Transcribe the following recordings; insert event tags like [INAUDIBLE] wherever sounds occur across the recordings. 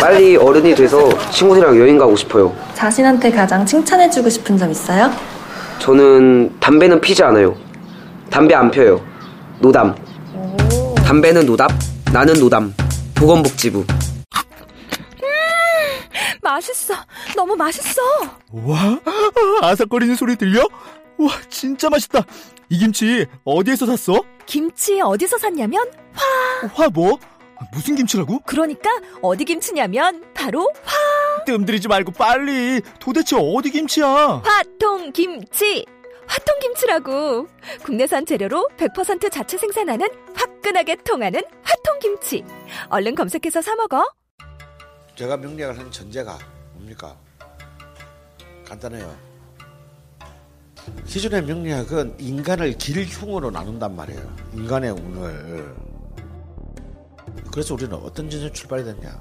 빨리 어른이 돼서 친구들이랑 여행 가고 싶어요. 자신한테 가장 칭찬해주고 싶은 점 있어요? 저는 담배는 피지 않아요. 담배 안 펴요. 노담. 담배는 노답, 나는 노담. 보건복지부. 맛있어 너무 맛있어 와, 아삭거리는 소리 들려? 와, 진짜 맛있다. 이 김치 어디에서 샀어? 김치 어디서 샀냐면 화 뭐? 무슨 김치라고? 그러니까 어디 김치냐면 바로 뜸들이지 말고 빨리. 도대체 어디 김치야? 화통 김치 화통 김치라고 국내산 재료로 100% 자체 생산하는 화끈하게 통하는 화통 김치 얼른 검색해서 사 먹어 제가 명리학을 한 전제가 뭡니까? 간단해요. 기존의 명리학은 인간을 길흉으로 나눈단 말이에요. 인간의 운을. 그래서 우리는 어떤 전제 출발이 됐냐?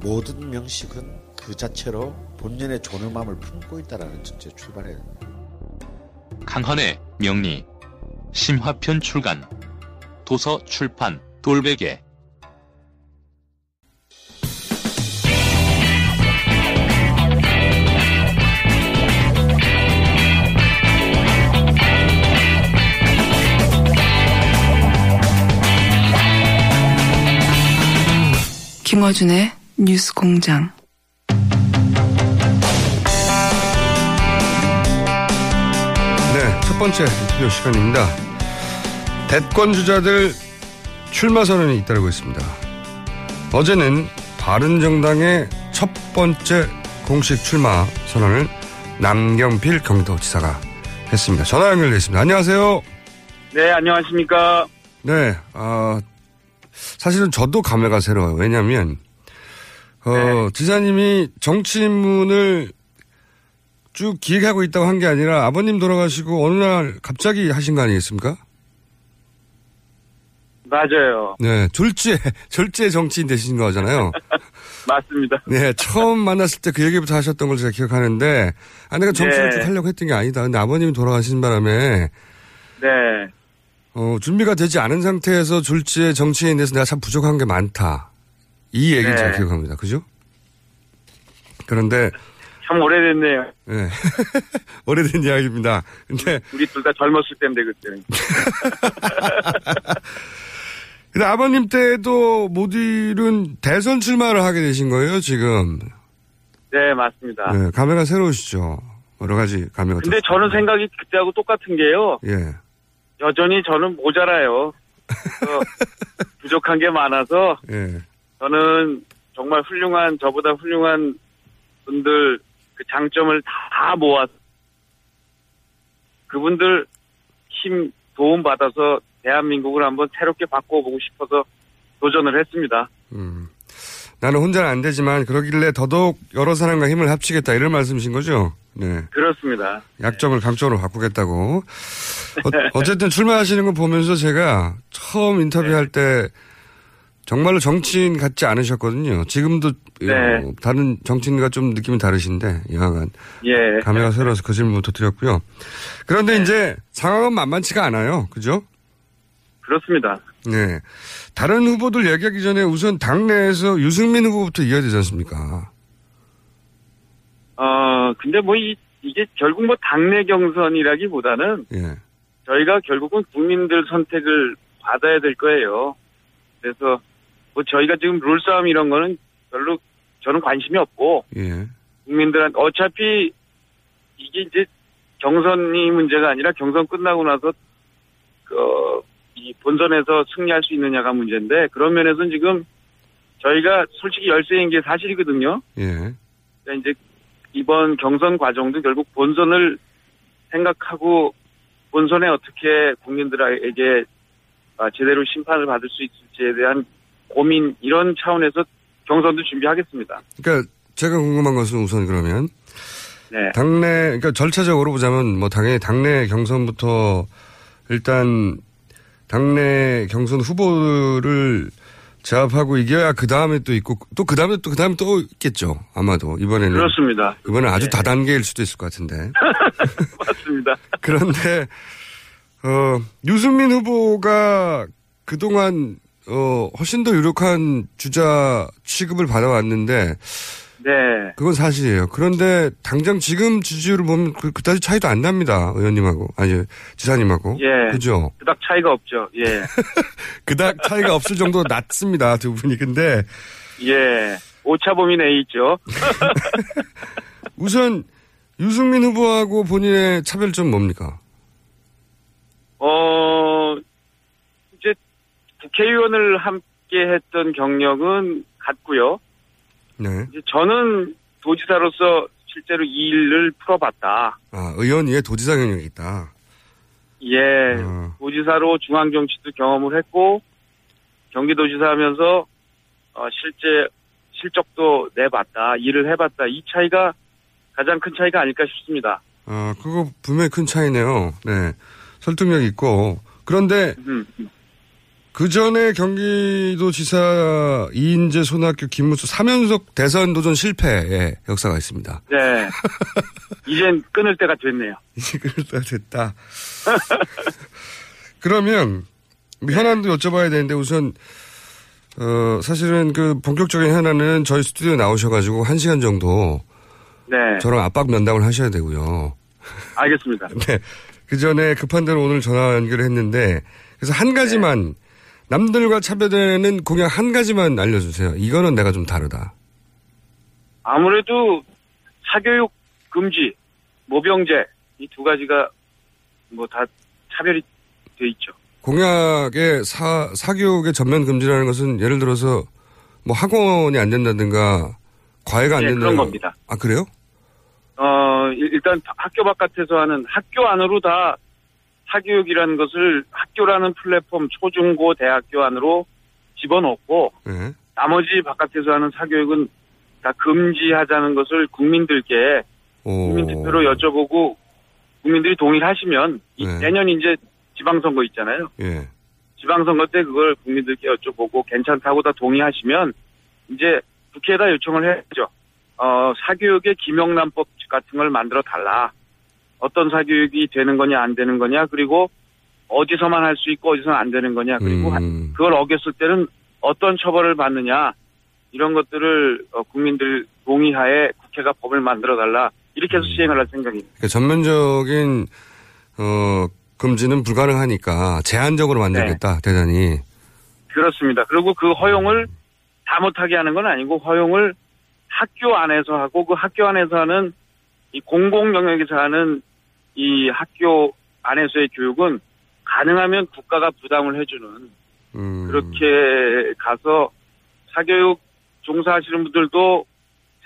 모든 명식은 그 자체로 본연의 존엄함을 품고 있다라는 전제 출발해야 됩니다. 강헌의 명리 심화편 출간 도서 출판 돌베개 김어준의 뉴스 공장. 네, 첫 번째 인터뷰 시간입니다. 대권 주자들 출마 선언이 잇따르고 있습니다. 어제는 바른정당의 첫 번째 공식 출마 선언을 남경필 경기도지사가 했습니다. 전화 연결돼 있습니다. 안녕하세요. 네, 안녕하십니까. 네, 어, 사실은 저도 감회가 새로워요. 왜냐하면 어, 지사님이 정치 입문을 쭉 기획하고 있다고 한 게 아니라 아버님 돌아가시고 어느 날 갑자기 하신 거 아니겠습니까? 맞아요. 네, 졸제, [LAUGHS] 졸제 정치인 되신 거잖아요. [LAUGHS] 맞습니다. 네, 처음 만났을 때 그 얘기부터 하셨던 걸 제가 기억하는데, 아, 내가 정치를 네. 쭉 하려고 했던 게 아니다. 근데 아버님이 돌아가신 바람에, 네. 어, 준비가 되지 않은 상태에서 졸지의 정치인에 대해서 내가 참 부족한 게 많다. 이 얘기를 네. 제가 기억합니다. 그죠? 그런데, 참 오래됐네요. 네. [LAUGHS] 오래된 이야기입니다. 근데, 우리 둘 다 젊었을 때인데, 그때. [LAUGHS] 근데 아버님 때도 못 이룬 대선 출마를 하게 되신 거예요, 지금. 네, 맞습니다. 네, 감회가 새로우시죠. 여러 가지 감회가. 근데 또- 저는 생각이 그때하고 똑같은 게요. 예. 여전히 저는 모자라요. [LAUGHS] 부족한 게 많아서 예. 저는 정말 훌륭한, 저보다 훌륭한 분들 그 장점을 다 모아서 그분들 힘, 도움 받아서 대한민국을 한번 새롭게 바꿔보고 싶어서 도전을 했습니다. 음. 나는 혼자는 안 되지만 그러길래 더더욱 여러 사람과 힘을 합치겠다 이런 말씀이신 거죠? 네. 그렇습니다. 약점을 강점으로 바꾸겠다고. 어, [LAUGHS] 쨌든 출마하시는 거 보면서 제가 처음 인터뷰할 때 정말로 정치인 같지 않으셨거든요. 지금도 네. 어, 다른 정치인과 좀 느낌이 다르신데 여하간 예. 감회가 새로워서 그 질문부터 드렸고요. 그런데 이제 상황은 만만치가 않아요. 그죠? 그렇습니다. 네. 다른 후보들 얘기하기 전에 우선 당내에서 유승민 후보부터 이어야 되지 않습니까? 어, 근데 뭐 이, 이게 결국 뭐 당내 경선이라기보다는 예. 저희가 결국은 국민들 선택을 받아야 될 거예요. 그래서 뭐 저희가 지금 룰 싸움 이런 거는 별로 저는 관심이 없고 예. 국민들한테 어차피 이게 이제 경선이 문제가 아니라 경선 끝나고 나서 그, 이 본선에서 승리할 수 있느냐가 문제인데 그런 면에서는 지금 저희가 솔직히 열세인 게 사실이거든요. 예. 그러니까 이제 이번 경선 과정도 결국 본선을 생각하고 본선에 어떻게 국민들에게 아, 제대로 심판을 받을 수 있을지에 대한 고민 이런 차원에서 경선도 준비하겠습니다. 그러니까 제가 궁금한 것은 우선 그러면 네. 당내 그러니까 절차적으로 보자면 뭐 당연히 당내 경선부터 일단 당내 경선 후보를 제압하고 이겨야 그 다음에 또 있고 또 그 다음에 또 그 다음에 또 있겠죠 아마도 이번에는 그렇습니다. 이번에 아주 네. 다단계일 수도 있을 것 같은데 [LAUGHS] 맞습니다. [LAUGHS] 그런데 어 유승민 후보가 그 동안 어 훨씬 더 유력한 주자 취급을 받아왔는데 네. 그건 사실이에요. 그런데 당장 지금 지지율을 보면 그, 그다지 차이도 안 납니다. 의원님하고 아니 지사님하고 예. 그죠? 그닥 차이가 없죠. 예. [LAUGHS] 그닥 차이가 없을 정도로 낮습니다. 두 분이 근데 예. 오차범위 내에 있죠. [LAUGHS] 우선 유승민 후보하고 본인의 차별점 뭡니까? 어, 이제 국회의원을 함께 했던 경력은 같고요. 네. 저는 도지사로서 실제로 이 일을 풀어봤다. 아 의원 위에 도지사 경력이 있다. 예. 어. 도지사로 중앙 정치도 경험을 했고, 경기도지사 하면서, 어, 실제, 실적도 내봤다. 일을 해봤다. 이 차이가 가장 큰 차이가 아닐까 싶습니다. 아 그거 분명히 큰 차이네요. 네. 설득력 있고 그런데 음, 음. 그 전에 경기도지사 이인재 손학규 김문수 3연속 대선 도전 실패의 역사가 있습니다. 네. [LAUGHS] 이젠 끊을 때가 됐네요. 이제 그럴 때가 됐다. 그러면 뭐 현안도 여쭤봐야 되는데 우선 어 사실은 그 본격적인 현안은 저희 스튜디오에 나오셔가지고 한 시간 정도 네. 저랑 압박 면담을 하셔야 되고요. 알겠습니다. [LAUGHS] 네. 그 전에 급한 대로 오늘 전화 연결을 했는데 그래서 한 가지만 남들과 차별되는 공약 한 가지만 알려주세요. 이거는 내가 좀 다르다. 아무래도 사교육 금지, 모병제, 이 두 가지가 뭐 다 차별이 돼 있죠. 공약의 사, 사교육의 전면 금지라는 것은 예를 들어서 뭐 학원이 안 된다든가 과외가 안 예, 된다. 그런 겁니다. 아, 그래요? 어, 일- 일단 학교 바깥에서 하는 학교 안으로 다 사교육이라는 것을 학교라는 플랫폼 초중고 대학교 안으로 집어넣고 네. 나머지 바깥에서 하는 사교육은 다 금지하자는 것을 국민들께 오. 국민 투표로 여쭤보고 국민들이 동의하시면 이 네. 내년 이제 지방선거 있잖아요. 예. 지방선거 때 그걸 국민들께 여쭤보고 괜찮다고 다 동의하시면 이제 국회에다 요청을 해야죠. 어, 사교육의 김영란법 같은 걸 만들어 달라. 어떤 사교육이 되는 거냐 안 되는 거냐 그리고 어디서만 할 수 있고 어디서는 안 되는 거냐 그리고 음. 그걸 어겼을 때는 어떤 처벌을 받느냐 이런 것들을 어, 국민들 동의하에 국회가 법을 만들어 달라 이렇게 해서 시행을 할 생각입니다. 그러니까 전면적인, 어, 금지는 불가능하니까 제한적으로 만들겠다, 대단히. 그렇습니다. 그리고 그 허용을 다 못하게 하는 건 아니고 허용을 학교 안에서 하고 그 학교 안에서 하는 이 공공 영역에서 하는 이 학교 안에서의 교육은 가능하면 국가가 부담을 해주는 음. 그렇게 가서 사교육 종사하시는 분들도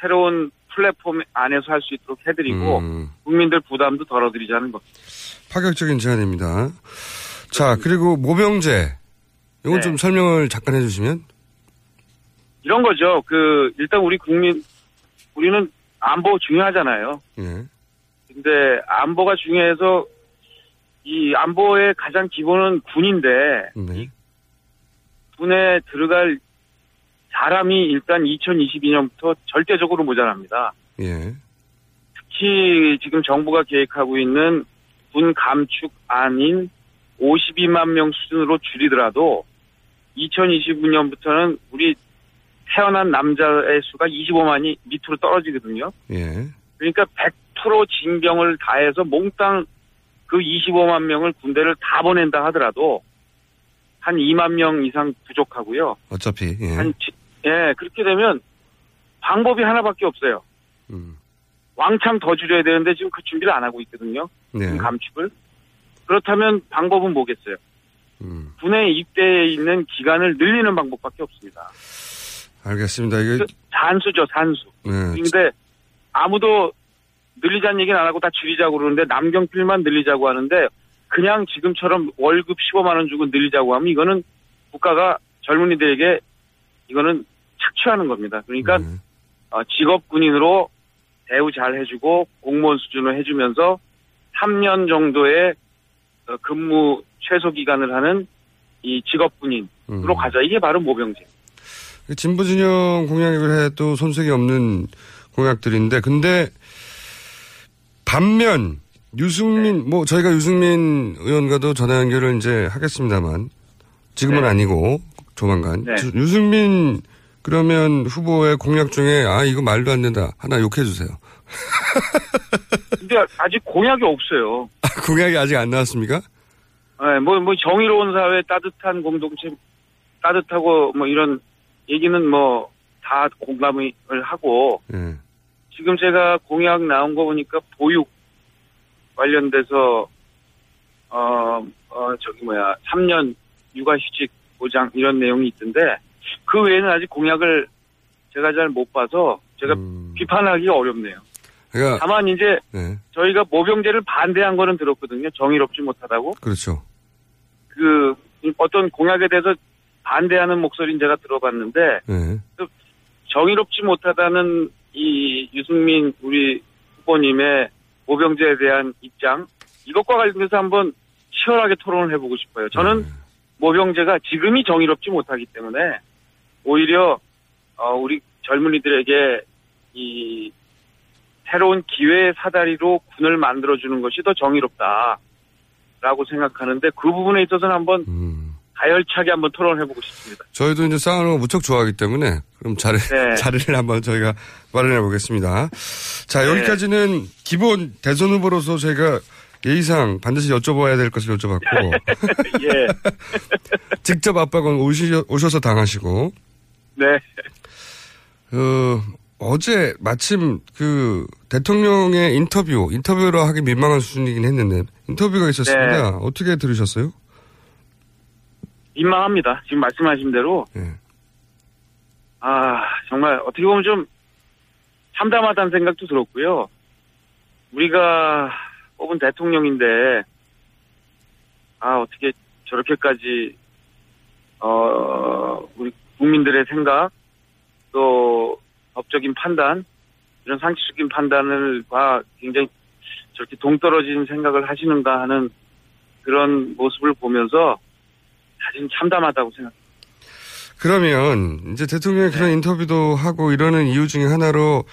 새로운 플랫폼 안에서 할 수 있도록 해드리고 음. 국민들 부담도 덜어드리자는 것. 파격적인 제안입니다. 자, 그리고 모병제. 이건 네. 좀 설명을 잠깐 해주시면. 이런 거죠. 그 일단 우리 국민 우리는 안보 중요하잖아요. 예. 근데 안보가 중요해서 이 안보의 가장 기본은 군인데 네. 군에 들어갈 사람이 일단 2022년부터 절대적으로 모자랍니다. 예. 특히 지금 정부가 계획하고 있는 군 감축안인 52만 명 수준으로 줄이더라도 2029년부터는 우리 태어난 남자의 수가 25만이 밑으로 떨어지거든요. 예. 그러니까 100% 진경을 다해서 몽땅 그 25만 명을 군대를 다 보낸다 하더라도 한 2만 명 이상 부족하고요. 어차피, 예. 한, 지- 예, 그렇게 되면 방법이 하나밖에 없어요. 음. 왕창 더 줄여야 되는데 지금 그 준비를 안 하고 있거든요. 네. 군 감축을. 그렇다면 방법은 뭐겠어요? 음. 군에 입대해 있는 기간을 늘리는 방법밖에 없습니다. 알겠습니다. 이게, 그 산수죠, 산수. 네. 근데 아무도 늘리자는 얘기는 안 하고 다 줄이자고 그러는데 남경필만 늘리자고 하는데 그냥 지금처럼 월급 15만 원 주고 늘리자고 하면 이거는 국가가 젊은이들에게 이거는 착취하는 겁니다. 그러니까 네. 어, 직업 군인으로 대우 잘 해주고 공무원 수준으로 해주면서 3년 정도의 어, 근무 최소 기간을 하는 이 직업 군인으로 음. 가자. 이게 바로 모병제. 진보 진영 공약을 해도 손색이 없는 공약들인데, 근데 반면 유승민 네. 뭐 저희가 유승민 의원과도 전화 연결을 이제 하겠습니다만 지금은 네. 아니고 조만간 네. 주- 유승민 그러면 후보의 공약 중에 아 이거 말도 안 된다 하나 욕해 주세요. [LAUGHS] 근데 아직 공약이 없어요. 공약이 아직 안 나왔습니까? 네, 뭐, 뭐, 정의로운 사회, 따뜻한 공동체, 따뜻하고, 뭐, 이런 얘기는 뭐, 다 공감을 하고, 예. 지금 제가 공약 나온 거 보니까 보육 관련돼서, 어, 어, 저기 뭐야, 3년 육아휴직 보장 이런 내용이 있던데, 그 외에는 아직 공약을 제가 잘 못 봐서, 제가 음. 비판하기가 어렵네요. 그러니까 다만 이제 네, 저희가 모병제를 반대한 거는 들었거든요. 정의롭지 못하다고. 그렇죠. 그 어떤 공약에 대해서 반대하는 목소리는 제가 들어봤는데 네. 정의롭지 못하다는 이 유승민 우리 후보님의 모병제에 대한 입장 이것과 관련해서 한번 치열하게 토론을 해보고 싶어요. 저는 네. 모병제가 지금이 정의롭지 못하기 때문에 오히려 어, 우리 젊은이들에게 이 새로운 기회의 사다리로 군을 만들어주는 것이 더 정의롭다라고 생각하는데 그 부분에 있어서는 한번 음. 가열차게 한번 토론해보고 싶습니다. 저희도 이제 싸우는 거 무척 좋아하기 때문에 그럼 자리, 네. [LAUGHS] 자리를 한번 저희가 마련해 보겠습니다. 자, 네. 여기까지는 기본 대선 후보로서 저희가 예의상 반드시 여쭤봐야 될 것을 여쭤봤고, [LAUGHS] 예, [LAUGHS] 직접 압박은 오시, 오셔서 당하시고, 네, 어, 어제 마침 그 대통령의 인터뷰, 인터뷰로 하기 민망한 수준이긴 했는데, 인터뷰가 있었습니다. 네. 어떻게 들으셨어요? 민망합니다. 지금 말씀하신 대로 예. 아 정말 어떻게 보면 좀 참담하다는 생각도 들었고요. 우리가 뽑은 대통령인데 아 어떻게 저렇게까지 어 우리 국민들의 생각 또 법적인 판단 이런 상식적인 판단을 과 굉장히 저렇게 동떨어진 생각을 하시는가 하는 그런 모습을 보면서 사실 참담하다고 생각합니다. 그러면 이제 대통령이 그런 인터뷰도 하고 이러는 이유 중에 하나로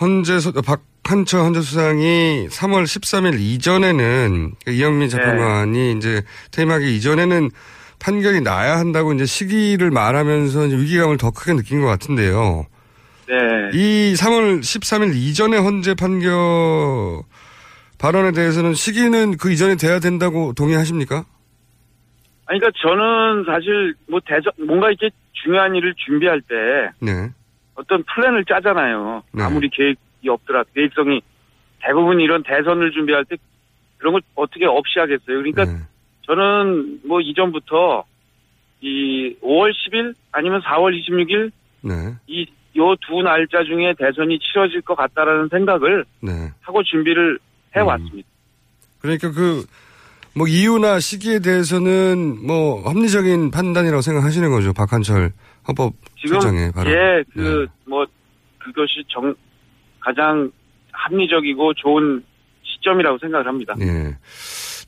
헌재 소, 박한처 헌재 수상이 3월 13일 이전에는 그 이영민 재판관이 이제 퇴임하기 이전에는 판결이 나야 한다고 이제 시기를 말하면서 이제 위기감을 더 크게 느낀 것 같은데요. 네. 이 3월 13일 이전에 헌재 판결 발언에 대해서는 시기는 그 이전에 돼야 된다고 동의하십니까? 아니, 그러니까 저는 사실 뭐 대선 뭔가 이렇게 중요한 일을 준비할 때 네. 어떤 플랜을 짜잖아요. 네. 아무리 계획이 없더라도 계획성이 대부분 이런 대선을 준비할 때 그런 걸 어떻게 없이 하겠어요. 그러니까 네. 저는 뭐 이전부터 이 5월 10일 아니면 4월 26일 네. 이요 두 날짜 중에 대선이 치러질 것 같다라는 생각을 네. 하고 준비를 해왔습니다. 그러니까 그, 뭐, 이유나 시기에 대해서는 뭐, 합리적인 판단이라고 생각하시는 거죠. 박한철 지금 헌법실장의 발언. 예, 그뭐 그것이 정 가장 합리적이고 좋은 시점이라고 생각을 합니다. 예.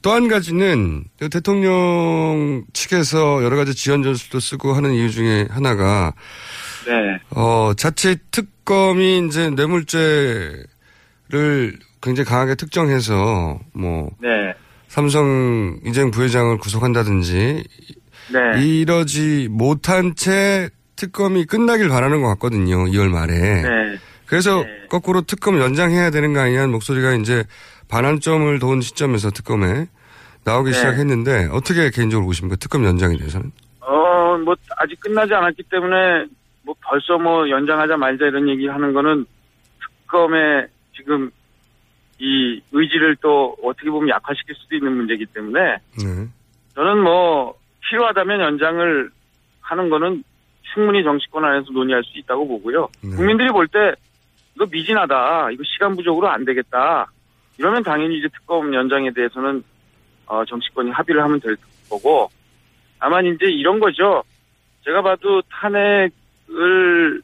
또 한 가지는 그 대통령 측에서 여러 가지 지원 전술도 쓰고 하는 이유 중에 하나가 네, 어, 자체 특검이 이제 뇌물죄를 굉장히 강하게 특정해서 뭐 네, 삼성 이재용 부회장을 구속한다든지 네, 이러지 못한 채 특검이 끝나길 바라는 것 같거든요. 2월 말에. 네. 그래서 네. 거꾸로 특검 연장해야 되는 거 아니냐는 목소리가 이제 반환점을 도운 시점에서 특검에 나오기 네. 시작했는데 어떻게 개인적으로 보십니까? 특검 연장에 대해서는? 어, 뭐 아직 끝나지 않았기 때문에 뭐 벌써 뭐 연장하자 말자 이런 얘기 하는 거는 특검의 지금 이 의지를 또 어떻게 보면 약화시킬 수도 있는 문제이기 때문에 네. 저는 뭐 필요하다면 연장을 하는 거는 충분히 정치권 안에서 논의할 수 있다고 보고요. 네. 국민들이 볼 때 이거 미진하다, 이거 시간 부족으로 안 되겠다. 이러면 당연히 이제 특검 연장에 대해서는 어, 정치권이 합의를 하면 될 거고, 다만 이제 이런 거죠. 제가 봐도 탄핵 탄핵을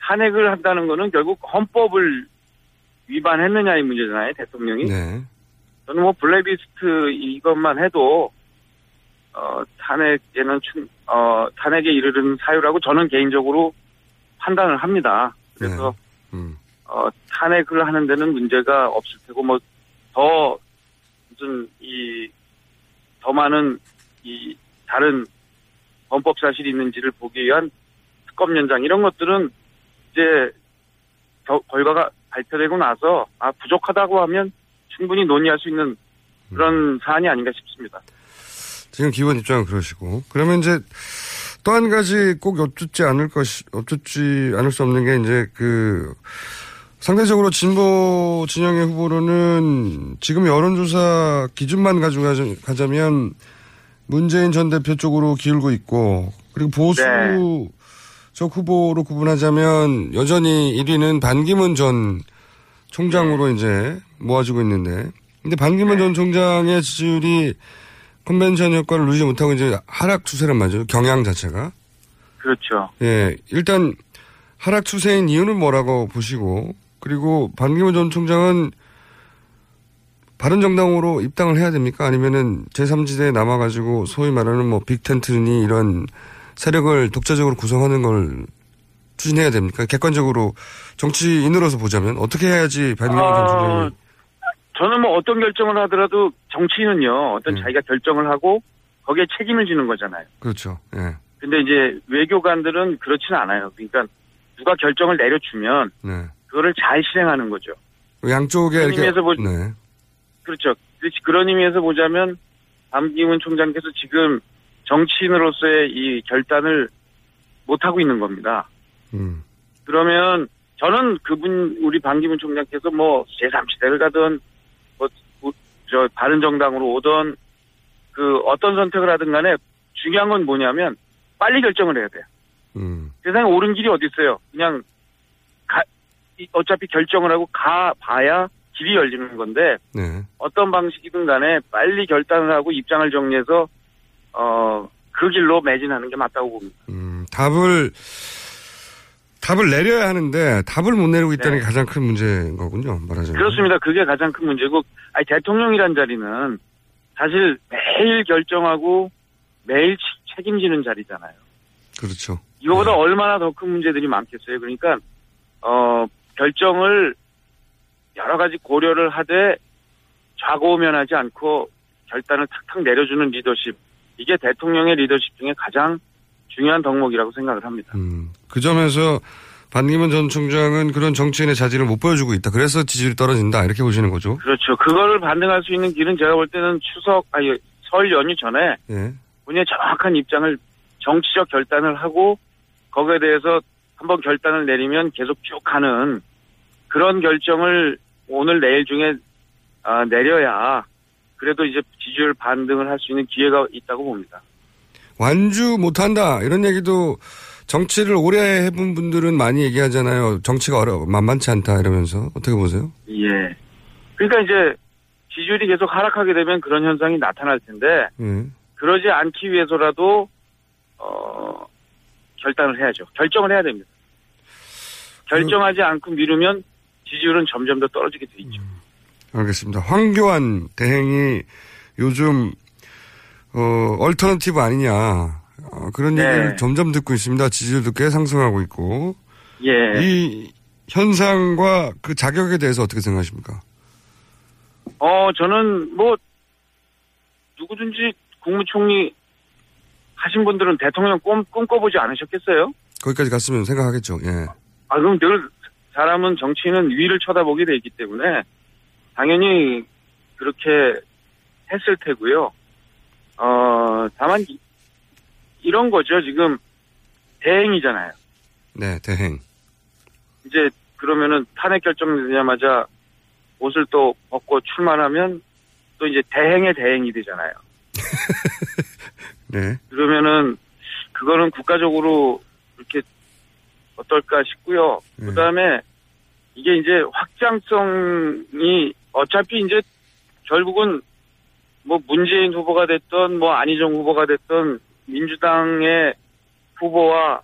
탄핵을 한다는 거는 결국 헌법을 위반했느냐의 문제잖아요, 대통령이. 네. 저는 뭐 블랙리스트 이것만 해도 어 탄핵에는 충, 어 탄핵에 이르는 사유라고 저는 개인적으로 판단을 합니다. 그래서 음. 어 탄핵을 하는 데는 문제가 없을 테고 뭐 더 무슨 이 더 많은 이 다른 범법 사실이 있는지를 보기 위한 특검 연장 이런 것들은 이제 겨- 결과가 발표되고 나서 아 부족하다고 하면 충분히 논의할 수 있는 그런 사안이 아닌가 싶습니다. 지금 기본 입장은 그러시고. 그러면 이제 또 한 가지 꼭 여쭙지 않을 것이, 여쭙지 않을 수 없는 게 이제 그 상대적으로 진보 진영의 후보로는 지금 여론조사 기준만 가지고 가자- 가자면 문재인 전 대표 쪽으로 기울고 있고 그리고 보수 네. 적 후보로 구분하자면 여전히 1위는 반기문 전 총장으로 이제 모아지고 있는데 근데 반기문 전 총장의 지지율이 컨벤션 효과를 누리지 못하고 이제 하락 추세란 말이죠. 경향 자체가. 그렇죠. 예. 일단 하락 추세인 이유는 뭐라고 보시고 그리고 반기문 전 총장은 바른 정당으로 입당을 해야 됩니까? 아니면은 제3지대에 남아가지고 소위 말하는 뭐 빅텐트니 이런 세력을 독자적으로 구성하는 걸 추진해야 됩니까? 객관적으로 정치인으로서 보자면 어떻게 해야지 전 아, 총장이 저는 뭐 어떤 결정을 하더라도 정치인은요 어떤 음. 자기가 결정을 하고 거기에 책임을 지는 거잖아요. 그렇죠. 예. 근데 이제 외교관들은 그렇지는 않아요. 그러니까 누가 결정을 내려주면 네. 그거를 잘 실행하는 거죠. 양쪽에 그런 의미에서 보- 네. 그렇죠. 그렇지. 그런 의미에서 보자면 밤기문 총장께서 지금 정치인으로서의 이 결단을 못 하고 있는 겁니다. 음. 그러면 저는 그분 우리 반기문 총장께서 뭐 제3지대를 가든 뭐 저 바른 정당으로 오던 그 어떤 선택을 하든 간에 중요한 건 뭐냐면 빨리 결정을 해야 돼요. 음. 세상에 옳은 길이 어디 있어요? 그냥 가, 이- 어차피 결정을 하고 가 봐야 길이 열리는 건데 네. 어떤 방식이든 간에 빨리 결단을 하고 입장을 정리해서 어 그 길로 매진하는 게 맞다고 봅니다. 음, 답을 답을 내려야 하는데 답을 못 내리고 있다는 네. 게 가장 큰 문제인 거군요. 말하자면. 그렇습니다. 그게 가장 큰 문제고, 아니, 대통령이란 자리는 사실 매일 결정하고 매일 치- 책임지는 자리잖아요. 그렇죠. 이거보다 네. 얼마나 더 큰 문제들이 많겠어요. 그러니까, 어, 결정을 여러 가지 고려를 하되 좌고우면하지 않고 결단을 탁탁 내려주는 리더십. 이게 대통령의 리더십 중에 가장 중요한 덕목이라고 생각을 합니다. 음, 그 점에서 반기문 전 총장은 그런 정치인의 자질을 못 보여주고 있다. 그래서 지지율이 떨어진다. 이렇게 보시는 거죠. 그렇죠. 그거를 반등할 수 있는 길은 제가 볼 때는 추석, 아니, 설 연휴 전에 예. 본인의 정확한 입장을 정치적 결단을 하고 거기에 대해서 한번 결단을 내리면 계속 쭉 가는 그런 결정을 오늘 내일 중에 아, 내려야 그래도 이제 지지율 반등을 할 수 있는 기회가 있다고 봅니다. 완주 못한다. 이런 얘기도 정치를 오래 해본 분들은 많이 얘기하잖아요. 정치가 어려 만만치 않다. 이러면서. 어떻게 보세요? 예. 그러니까 이제 지지율이 계속 하락하게 되면 그런 현상이 나타날 텐데 예. 그러지 않기 위해서라도 어, 결단을 해야죠. 결정을 해야 됩니다. 결정하지 않고 미루면 지지율은 점점 더 떨어지게 돼 있죠. 알겠습니다. 황교안 대행이 요즘 어 alternative 아니냐 어, 그런 네. 얘기를 점점 듣고 있습니다. 지지율도 꽤 상승하고 있고 예. 이 현상과 그 자격에 대해서 어떻게 생각하십니까? 어, 저는 뭐, 누구든지 국무총리 하신 분들은 대통령 꿈, 꿈꿔보지 않으셨겠어요? 거기까지 갔으면 생각하겠죠. 예. 아, 그럼 늘 사람은 정치인은 위를 쳐다보게 돼 있기 때문에 당연히 그렇게 했을 테고요. 어, 다만 이- 이런 거죠. 지금 대행이잖아요. 네, 대행. 이제 그러면은 탄핵 결정되자마자 옷을 또 벗고 출마하면 또 이제 대행의 대행이 되잖아요. [LAUGHS] 네. 그러면은 그거는 국가적으로 이렇게 어떨까 싶고요. 네. 그다음에 이게 이제 확장성이 어차피 이제 결국은 뭐 문재인 후보가 됐던 뭐 안희정 후보가 됐던 민주당의 후보와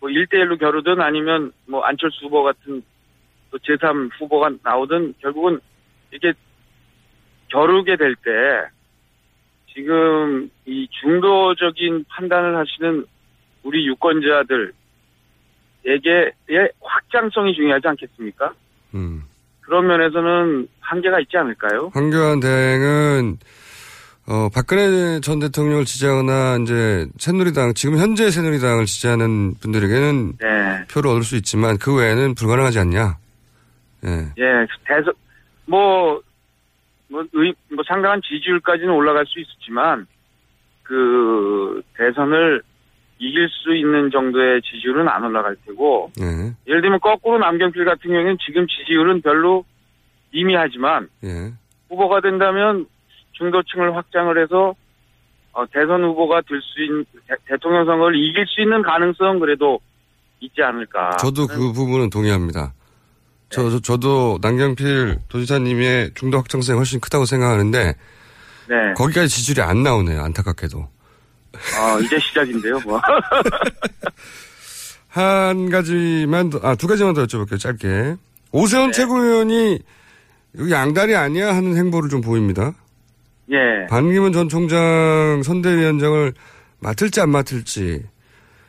뭐 1대1로 겨루든 아니면 뭐 안철수 후보 같은 또 제3 후보가 나오든 결국은 이게 겨루게 될 때 지금 이 중도적인 판단을 하시는 우리 유권자들에게의 확장성이 중요하지 않겠습니까? 음. 그런 면에서는 한계가 있지 않을까요? 황교안 대행은 어, 박근혜 전 대통령을 지지하거나 이제 새누리당 지금 현재 새누리당을 지지하는 분들에게는 네. 표를 얻을 수 있지만 그 외에는 불가능하지 않냐? 예. 예, 대선, 뭐, 뭐, 의, 뭐 상당한 지지율까지는 올라갈 수 있었지만, 그, 대선을 이길 수 있는 정도의 지지율은 안 올라갈 테고, 예. 예를 들면 거꾸로 남경필 같은 경우에는 지금 지지율은 별로 미미하지만, 예. 후보가 된다면 중도층을 확장을 해서, 어, 대선 후보가 될 수 있는, 대, 대통령 선거를 이길 수 있는 가능성 그래도 있지 않을까. 저도 그 부분은 동의합니다. 저, 저, 저 도 남경필 도지사님의 중도 확장성이 훨씬 크다고 생각하는데, 네. 거기까지 지지율이 안 나오네요, 안타깝게도. 어, 이제 시작인데요, 뭐. [LAUGHS] 한 가지만 더, 아, 두 가지만 더 여쭤볼게요, 짧게. 오세훈 최고위원이 여기 양다리 아니야 하는 행보를 좀 보입니다. 예. 반기문 전 총장 선대위원장을 맡을지 안 맡을지.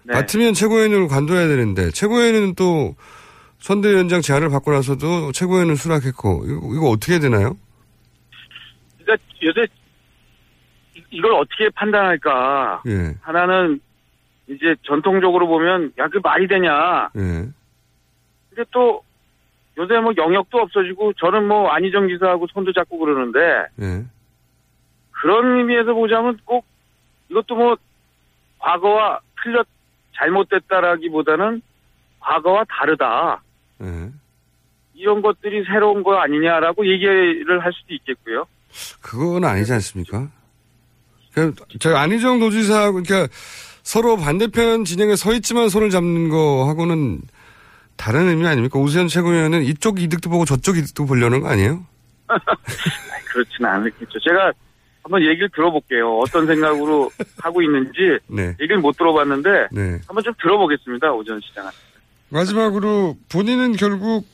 네. 맡으면 최고위원을 관둬야 되는데, 최고위원은 또 선대위원장 제안을 받고 나서도 최고위원은 수락했고, 이거, 이거 어떻게 되나요? 그러니까 요새 이- 이걸 어떻게 판단할까? 예, 하나는 이제 전통적으로 보면 야 그 말이 되냐? 예, 근데 또 요새 뭐 영역도 없어지고 저는 뭐 안희정 지사하고 손도 잡고 그러는데 예. 그런 의미에서 보자면 꼭 이것도 뭐 과거와 틀렸 잘못됐다라기보다는 과거와 다르다. 예. 이런 것들이 새로운 거 아니냐라고 얘기를 할 수도 있겠고요. 그건 아니지 않습니까? 그, 저 안희정 도지사하고, 그러니까 서로 반대편 진영에 서 있지만 손을 잡는 거하고는 다른 의미 아닙니까? 오세훈 최고위원은 이쪽 이득도 보고 저쪽 이득도 보려는 거 아니에요? [LAUGHS] 그렇지는 않겠죠. 제가 한번 얘기를 들어볼게요. 어떤 생각으로 [LAUGHS] 하고 있는지 네. 얘기를 못 들어봤는데 네. 한번 좀 들어보겠습니다. 오전 시장. 마지막으로 본인은 결국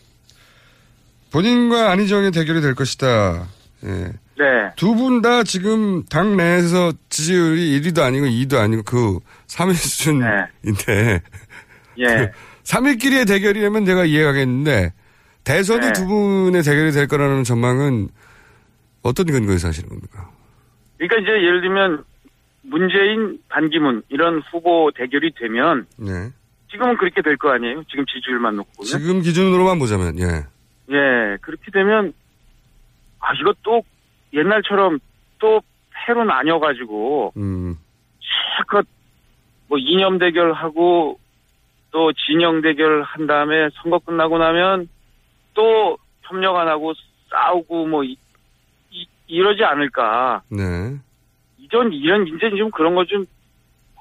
본인과 안희정의 대결이 될 것이다. 예. 네. 두 분 다 지금 당 내에서 지지율이 1위도 아니고 2위도 아니고 그 3위 수준인데 [LAUGHS] 예. 3위끼리의 대결이라면 내가 이해하겠는데 대선이 네. 두 분의 대결이 될 거라는 전망은 어떤 근거에서 하시는 겁니까? 그러니까 이제 예를 들면 문재인, 반기문 이런 후보 대결이 되면 네. 지금은 그렇게 될 거 아니에요? 지금 지지율만 놓고 보면. 지금 기준으로만 보자면 예. 예. 그렇게 되면 아 이거 또 옛날처럼 또 패로 나뉘어가지고 음. 실컷 뭐 이념 대결하고 또 진영 대결 한 다음에 선거 끝나고 나면 또 협력 안 하고 싸우고 뭐 이, 러지 않을까. 네. 이전 이런 이제 좀 그런 거 좀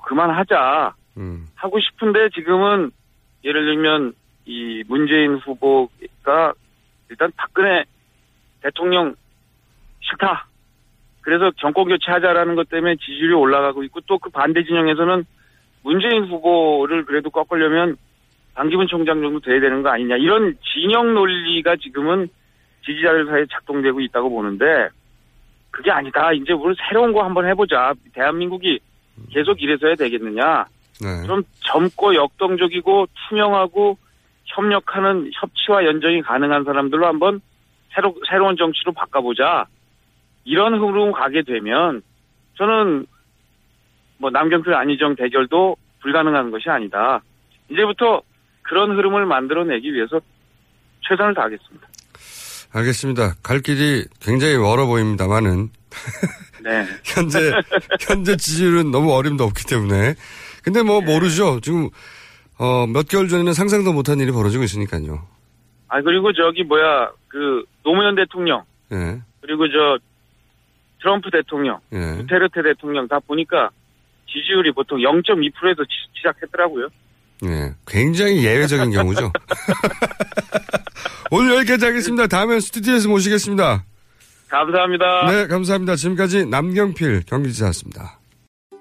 그만하자 음. 하고 싶은데 지금은 예를 들면 이 문재인 후보가 일단 박근혜 대통령 싫다. 그래서 정권 교체하자라는 것 때문에 지지율이 올라가고 있고 또 그 반대 진영에서는 문재인 후보를 그래도 꺾으려면 반기문 총장 정도 돼야 되는 거 아니냐 이런 진영 논리가 지금은 지지자들 사이에 작동되고 있다고 보는데 그게 아니다. 이제 우리 새로운 거 한번 해보자. 대한민국이 계속 이래서야 되겠느냐. 네. 좀 젊고 역동적이고 투명하고 협력하는 협치와 연정이 가능한 사람들로 한번 새로 새로운 정치로 바꿔보자. 이런 흐름 가게 되면 저는 뭐 남경필 안희정 대결도 불가능한 것이 아니다. 이제부터 그런 흐름을 만들어내기 위해서 최선을 다하겠습니다. 알겠습니다. 갈 길이 굉장히 멀어 보입니다만은 [LAUGHS] 네. [LAUGHS] 현재 현재 지지율은 너무 어림도 없기 때문에 근데 뭐 모르죠. 지금 어, 몇 개월 전에는 상상도 못한 일이 벌어지고 있으니까요. 아 그리고 저기 뭐야 그 노무현 대통령 예. 그리고 저 트럼프 대통령, 예. 두테르테 대통령 다 보니까 지지율이 보통 0.2%에서 시작했더라고요. 예. 굉장히 예외적인 경우죠. [LAUGHS] 오늘 여기까지 하겠습니다. 다음엔 스튜디오에서 모시겠습니다. 감사합니다. 네, 감사합니다. 지금까지 남경필 경기지사였습니다.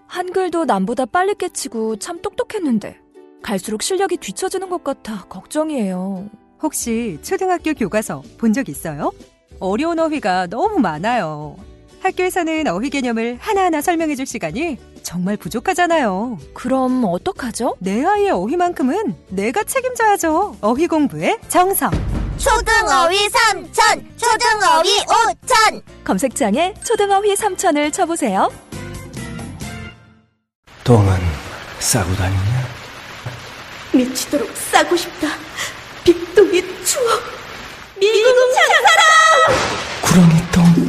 한글도 남보다 빨리 깨치고 참 똑똑했는데 갈수록 실력이 뒤처지는 것 같아 걱정이에요. 혹시 초등학교 교과서 본 적 있어요? 어려운 어휘가 너무 많아요. 학교에서는 어휘 개념을 하나하나 설명해 줄 시간이 정말 부족하잖아요. 그럼 어떡하죠? 내 아이의 어휘만큼은 내가 책임져야죠. 어휘 공부의 정성. 초등어휘 3천, 초등어휘 5천. 검색창에 초등어휘 3천을 쳐보세요. 똥은 싸고 다니냐? 미치도록 싸고 싶다. 빅동의 추억. 미국 장사랑! 구렁이 똥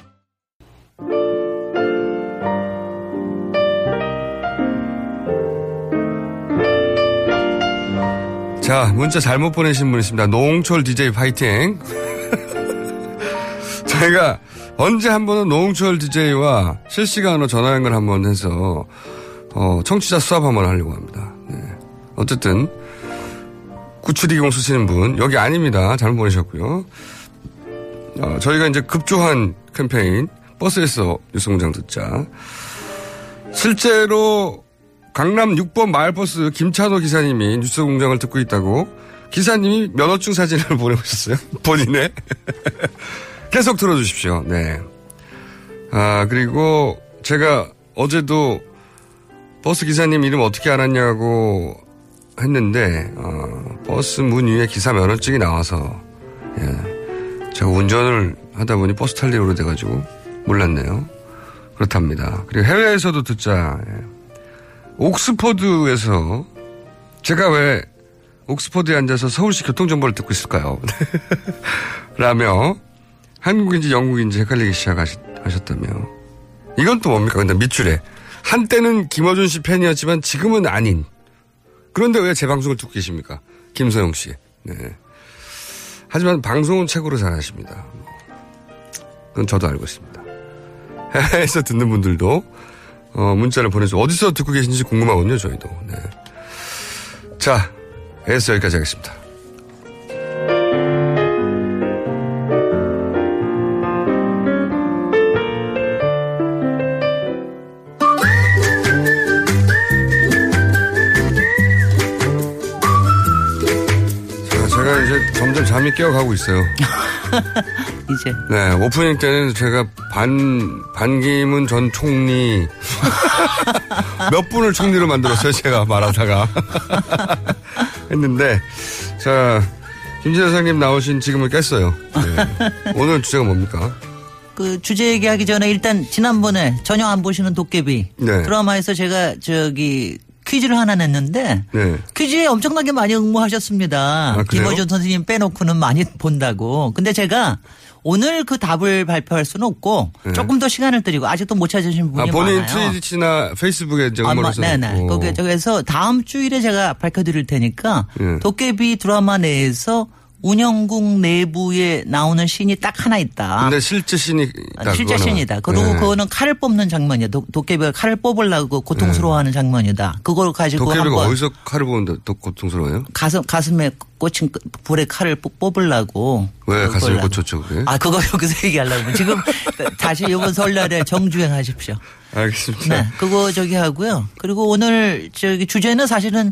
자, 문자 잘못 보내신 분 있습니다. 노홍철 DJ 파이팅. [LAUGHS] 저희가 언제 한 번은 노홍철 DJ와 실시간으로 전화 연결 한 번 해서, 어, 청취자 수합 한번 하려고 합니다. 네. 어쨌든, 9720 쓰시는 분, 여기 아닙니다. 잘못 보내셨고요. 어, 저희가 이제 급조한 캠페인, 버스에서 뉴스공장 듣자. 실제로 강남 6번 마을버스 김찬호 기사님이 뉴스 공장을 듣고 있다고 기사님이 면허증 사진을 [LAUGHS] 보내오셨어요. 본인의. [LAUGHS] 계속 들어주십시오. 네. 아, 그리고 제가 어제도 버스 기사님 이름 어떻게 알았냐고 했는데, 어, 버스 문 위에 기사 면허증이 나와서, 예. 제가 운전을 하다 보니 버스 탈 일이 오래돼가지고 몰랐네요. 그렇답니다. 그리고 해외에서도 듣자. 예. 옥스퍼드에서 제가 왜 옥스퍼드에 앉아서 서울시 교통정보를 듣고 있을까요? [LAUGHS] 라며 한국인지 영국인지 헷갈리기 시작하셨다며 이건 또 뭡니까? 근데 밑줄에 한때는 김어준 씨 팬이었지만 지금은 아닌 그런데 왜 제 방송을 듣고 계십니까? 김소영 씨. 네. 하지만 방송은 최고로 잘하십니다. 그건 저도 알고 있습니다. [LAUGHS] 해외에서 듣는 분들도 어, 문자를 보내서 어디서 듣고 계신지 궁금하거든요, 저희도. 네. 자, 에서 여기까지 하겠습니다. 자, 제가 이제 점점 잠이 깨어가고 있어요. [LAUGHS] [LAUGHS] 이제. 네, 오프닝 때는 제가 반, 반기문 전 총리, [LAUGHS] 몇 분을 총리로 만들었어요, 제가 말하다가. [LAUGHS] 했는데, 자, 김진애 사장님 나오신 지금을 깼어요. 네. 오늘 주제가 뭡니까? 그 주제 얘기하기 전에 일단 지난번에 전혀 안 보시는 도깨비 네. 드라마에서 제가 저기 퀴즈를 하나 냈는데 네. 퀴즈에 엄청나게 많이 응모하셨습니다. 아? 김어준 선생님 빼놓고는 많이 본다고. 근데 제가 오늘 그 답을 발표할 수는 없고 네. 조금 더 시간을 드리고 아직도 못 찾으신 분이 아, 본인 많아요. 트위치나 페이스북에 이제 응모를 아마, 네네. 거기에 저기서 다음 주일에 제가 밝혀드릴 테니까 예. 도깨비 드라마 내에서 운영국 내부에 나오는 신이 딱 하나 있다. 근데 실제 신이 아, 실제. 신이다. 그리고 네. 그거는 칼을 뽑는 장면이야. 도, 도깨비가 칼을 뽑으려고 고통스러워하는 장면이다. 그걸 가지고 도깨비가 어디서 칼을 보는데 또 고통스러워요? 가슴 가슴에 꽂힌 그 불에 칼을 뽑- 뽑으려고. 왜 가슴에. 꽂혔죠, 그게? 아 그거 [LAUGHS] 여기서 얘기하려고 지금 다시 이번 설날에 정주행하십시오. 알겠습니다. 네, 그거 저기 하고요. 그리고 오늘 저기 주제는 사실은